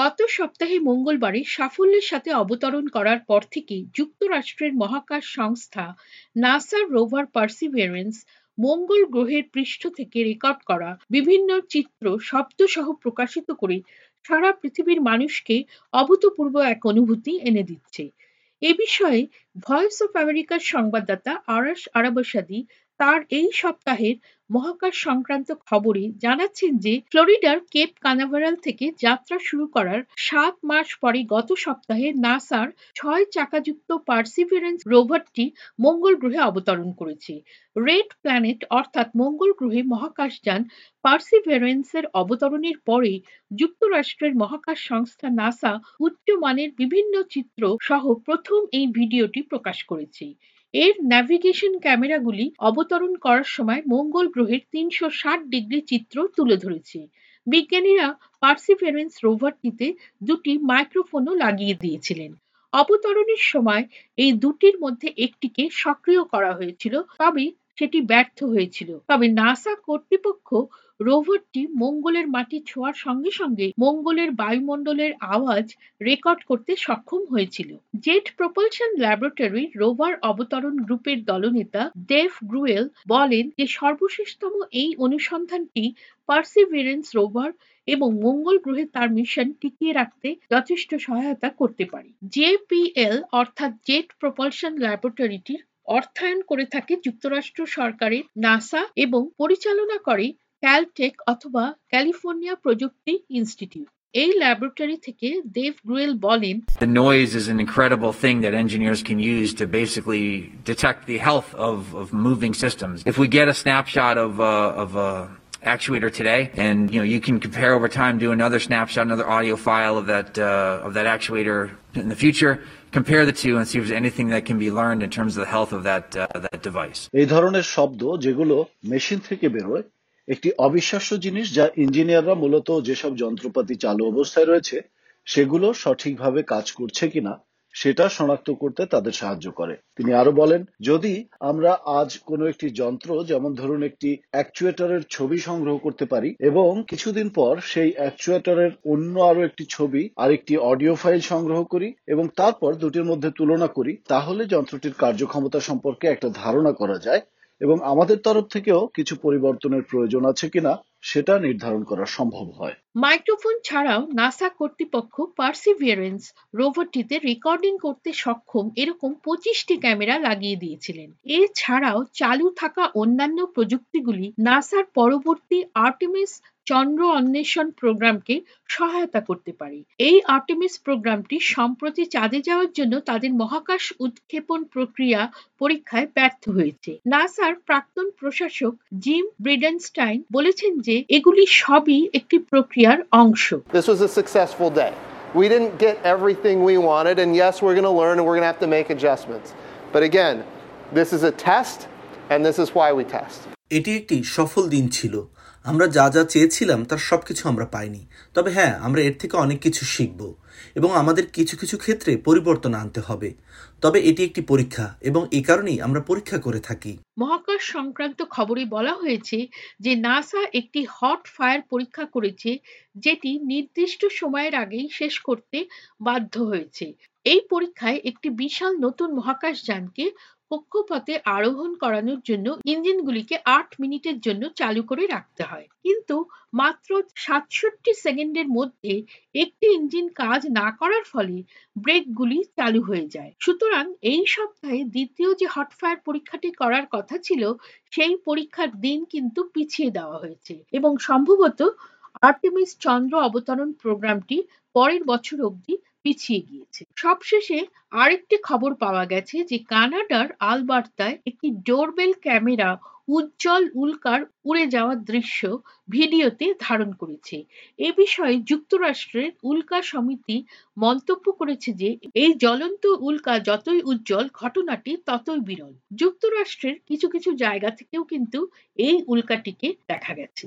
গত সপ্তাহে মঙ্গলবারে সাফল্যের সাথে অবতরণ করার পর থেকেই যুক্তরাষ্ট্রের মহাকাশ সংস্থা নাসার রোভার পার্সিভিয়ারেন্স মঙ্গল গ্রহের পৃষ্ঠ থেকে রেকর্ড করা বিভিন্ন চিত্র শব্দ সহ প্রকাশিত করে সারা পৃথিবীর মানুষকে অভূতপূর্ব এক অনুভূতি এনে দিচ্ছে। এ বিষয়ে ভয়েস অফ আমেরিকার সংবাদদাতা আরাশ আরাবসাদি তার এই সপ্তাহের মহাকাশ সংক্রান্ত খবরে জানাচ্ছেন যে, ফ্লোরিডার কেপ কানাভারাল থেকে যাত্রা শুরু করার সাত মাস পরে গত সপ্তাহে নাসার ছয় চাকাযুক্ত পার্সিভিয়ারেন্স রোভারটি মঙ্গল গ্রহে অবতরণ করেছে। রেড প্ল্যানেট অর্থাৎ মঙ্গল গ্রহে মহাকাশযান পার্সিভিয়ারেন্সের অবতরণের পরে যুক্তরাষ্ট্রের মহাকাশ সংস্থা নাসা উচ্চমানের বিভিন্ন চিত্র সহ প্রথম এই ভিডিওটি প্রকাশ করেছে। এর ন্যাভিগেশন ক্যামেরাগুলি অবতরণ করার সময় মঙ্গল গ্রহের তিনশো ষাট ডিগ্রি চিত্র তুলে ধরেছে। বিজ্ঞানীরা পার্সিফারেন্স রোভারটিতে দুটি মাইক্রোফোনও লাগিয়ে দিয়েছিলেন। অবতরণের সময় এই দুটির মধ্যে একটিকে সক্রিয় করা হয়েছিল, তবে সেটি ব্যর্থ হয়েছিল। তবে নাসা কর্তৃপক্ষ রোভারটি মঙ্গলের মাটি ছোঁয়ার সঙ্গে সঙ্গে মঙ্গলের বায়ুমণ্ডলের আওয়াজ রেকর্ড করতে সক্ষম হয়েছিল। জেট প্রপালশন ল্যাবরেটরি রোভার অবতরণ গ্রুপের দলনেতা ডেভ গ্রুয়েল বলেন যে সর্বশেষতম এই অনুসন্ধানটি পার্সিভিয়ারেন্স রোভার এবং মঙ্গল গ্রহে তার মিশন টিকিয়ে রাখতে যথেষ্ট সহায়তা করতে পারে। জেপিএল অর্থাৎ জেট প্রপালশন ল্যাবরেটরিটির অর্থায়ন করে থাকে যুক্তরাষ্ট্র সরকারের নাসা এবং পরিচালনা করে ক্যালটেক অথবা ক্যালিফোর্নিয়া প্রযুক্তি ইনস্টিটিউট এই ল্যাবরেটরি থেকে দেভ গ্রুয়েল বলেন The noise is an incredible thing that engineers can use to basically detect the health of, of moving systems. If we get a snapshot of, uh, of a actuator today, and you know you can compare over time, do another snapshot, another audio file of that uh, of that actuator in the future, compare the two, and see if there's anything that can be learned in terms of the health of that uh, that device. এই ধরনের শব্দ যেগুলো machine থেকে বেরোয় একটি অবিশ্বাস্য জিনিস যা ইঞ্জিনিয়াররা মূলত যেসব যন্ত্রপাতি চালু অবস্থায় রয়েছে, সেগুলো সঠিকভাবে কাজ করছে কিনা, সেটা শনাক্ত করতে তাদের সাহায্য করে। তিনি আরও বলেন, যদি আমরা আজ কোনো একটি যন্ত্র, যেমন ধরুন একটি অ্যাকচুয়েটরের ছবি সংগ্রহ করতে পারি, এবং কিছুদিন পর সেই অ্যাকচুয়েটরের অন্য আরও একটি ছবি আর একটি অডিও ফাইল সংগ্রহ করি এবং তারপর দুটির মধ্যে তুলনা করি, তাহলে যন্ত্রটির কার্যক্ষমতা সম্পর্কে একটা ধারণা করা যায়। এবং আমাদের তরফ থেকেও কিছু পরিবর্তনের প্রয়োজন আছে কিনা সেটা নির্ধারণ করা সম্ভব হয়। মাইক্রোফোন ছাড়াও নাসা কর্তৃপক্ষ পার্সিভিয়ারেন্স রোভারটিতে রেকর্ডিং করতে সক্ষম এরকম পঁচিশটি ক্যামেরা লাগিয়ে দিয়েছিলেন। এছাড়াও চালু থাকা অন্যান্য প্রযুক্তিগুলি নাসার পরবর্তী আর্টেমিস চন্দ্র অন্বেষণ প্রোগ্রামকে সহায়তা করতে পারে এই আর্টেমিস প্রোগ্রামটি সম্প্রতি চাঁদে যাওয়ার জন্য তাদের মহাকাশ উৎক্ষেপণ প্রক্রিয়া পরীক্ষায় ব্যর্থ হয়েছে নাসার প্রাক্তন প্রশাসক জিম ব্রিডেনস্টাইন বলেছেন যে এগুলি সবই একটি প্রক্রিয়ার অংশ This was a successful day. We didn't get everything we wanted, and yes, we're going to learn and we're going to have to make adjustments. But again, this is a test, and this is why we test. এটি একটি সফল দিন ছিল। আমরা যা যা চেয়েছিলাম তার সব কিছু আমরা পাইনি। তবে হ্যাঁ আমরা এর থেকে অনেক কিছু শিখব এবং আমাদের কিছু কিছু ক্ষেত্রে পরিবর্তন আনতে হবে। তবে এটি একটি পরীক্ষা এবং এ কারণেই আমরা পরীক্ষা করে থাকি। মহাকাশ সংক্রান্ত খবরে বলা হয়েছে যে নাসা একটি হট ফায়ার পরীক্ষা করেছে, যেটি নির্দিষ্ট সময়ের আগেই শেষ করতে বাধ্য হয়েছে। এই পরীক্ষায় একটি বিশাল নতুন মহাকাশযানকে কক্ষপথে আরোহণ করানোর জন্য ইঞ্জিনগুলিকে আট মিনিটের জন্য চালু করে রাখতে হয়। কিন্তু মাত্র সাতষট্টি সেকেন্ডের মধ্যে একটি ইঞ্জিন কাজ না করার ফলে ব্রেকগুলি চালু হয়ে যায়। সুতরাং এই সপ্তাহে দ্বিতীয় যে হটফায়ার পরীক্ষাটি করার কথা ছিল, সেই পরীক্ষার দিন কিন্তু পিছিয়ে দেওয়া হয়েছে এবং সম্ভবত আর্টেমিস চন্দ্র অবতরণ প্রোগ্রামটি পরের বছর অবধি পিছিয়ে গিয়েছে। সবশেষে আরেকটি খবর পাওয়া গেছে যে কানাডার আলবার্তায় একটি ডোরবেল ক্যামেরা উজ্জ্বল উল্কার উড়ে যাওয়ার দৃশ্য ভিডিওতে ধারণ করেছে। এ বিষয়ে যুক্তরাষ্ট্রের উল্কা সমিতি মন্তব্য করেছে যে, এই জ্বলন্ত উল্কা যতই উজ্জ্বল, ঘটনাটি ততই বিরল। যুক্তরাষ্ট্রের কিছু কিছু জায়গা থেকেও কিন্তু এই উল্কাটিকে দেখা গেছে।